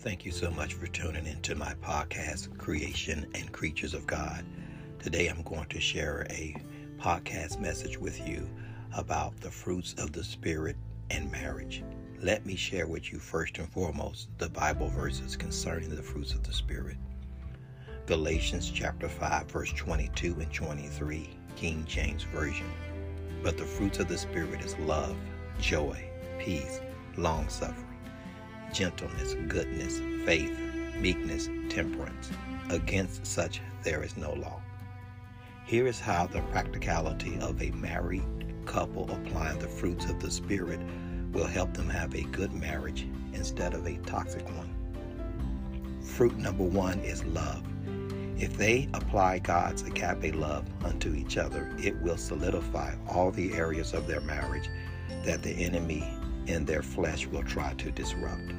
Thank you so much for tuning into my podcast, Creation and Creatures of God. Today I'm going to share a podcast message with you about the fruits of the Spirit and marriage. Let me share with you first and foremost the Bible verses concerning the fruits of the Spirit. Galatians chapter 5, verse 22 and 23, King James Version. But the fruits of the Spirit is love, joy, peace, long suffering gentleness, goodness, faith, meekness, temperance. Against such there is no law. Here is how the practicality of a married couple applying the fruits of the Spirit will help them have a good marriage instead of a toxic one. Fruit number one is love. If they apply God's agape love unto each other, it will solidify all the areas of their marriage that the enemy in their flesh will try to disrupt.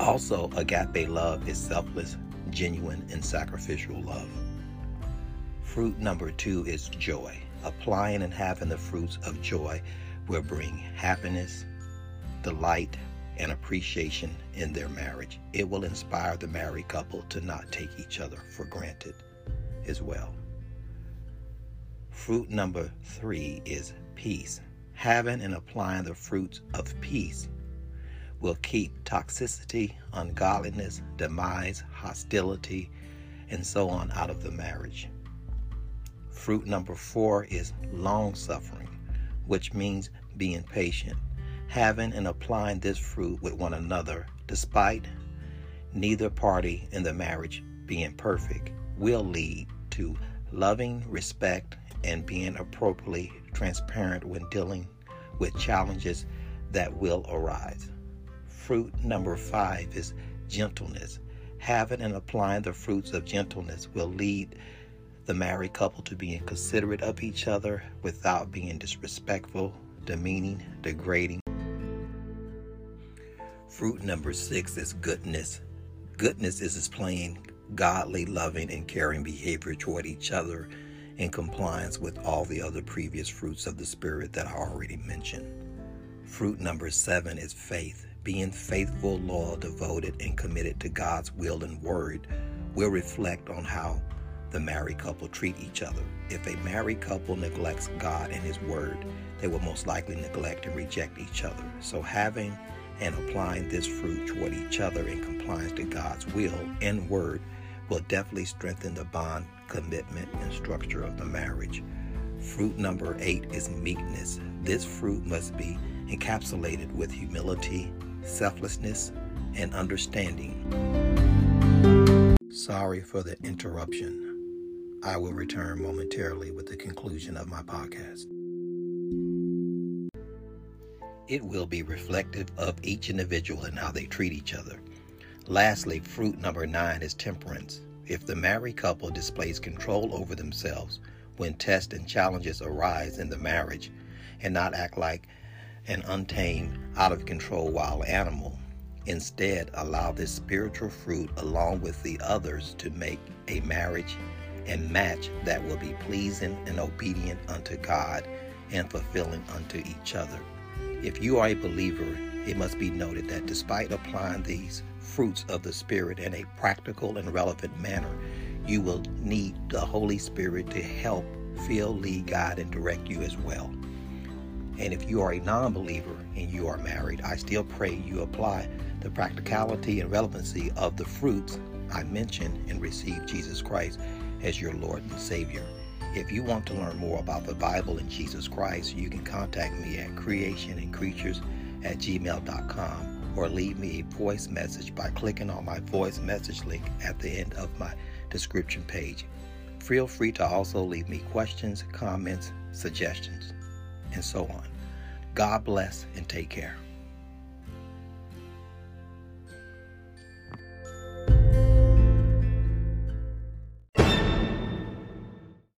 Also, agape love is selfless, genuine, and sacrificial love. Fruit number two is joy. Applying and having the fruits of joy will bring happiness, delight, and appreciation in their marriage. It will inspire the married couple to not take each other for granted as well. Fruit number three is peace. Having and applying the fruits of peace will keep toxicity, ungodliness, demise, hostility, and so on out of the marriage. Fruit number four is long suffering, which means being patient, having and applying this fruit with one another, despite neither party in the marriage being perfect, will lead to loving respect and being appropriately transparent when dealing with challenges that will arise. Fruit number five is gentleness. Having and applying the fruits of gentleness will lead the married couple to being considerate of each other without being disrespectful, demeaning, degrading. Fruit number six is goodness. Goodness is displaying godly, loving, and caring behavior toward each other in compliance with all the other previous fruits of the Spirit that I already mentioned. Fruit number seven is faith being faithful, loyal, devoted, and committed to God's will and word will reflect on how the married couple treat each other. If a married couple neglects God and His word, they will most likely neglect and reject each other. So, having and applying this fruit toward each other in compliance to God's will and word will definitely strengthen the bond, commitment, and structure of the marriage. Fruit number eight is meekness. This fruit must be encapsulated with humility, selflessness, and understanding. Sorry for the interruption. I will return momentarily with the conclusion of my podcast. It will be reflective of each individual and how they treat each other. Lastly, fruit number nine is temperance. If the married couple displays control over themselves when tests and challenges arise in the marriage and not act like an untamed, out of control wild animal. Instead, allow this spiritual fruit along with the others to make a marriage and match that will be pleasing and obedient unto God and fulfilling unto each other. If you are a believer, it must be noted that despite applying these fruits of the Spirit in a practical and relevant manner, you will need the Holy Spirit to help feel, lead, guide, and direct you as well. And if you are a non believer and you are married, I still pray you apply the practicality and relevancy of the fruits I mentioned and receive Jesus Christ as your Lord and Savior. If you want to learn more about the Bible and Jesus Christ, you can contact me at creationandcreatures at gmail.com or leave me a voice message by clicking on my voice message link at the end of my description page. Feel free to also leave me questions, comments, suggestions and so on. God bless and take care.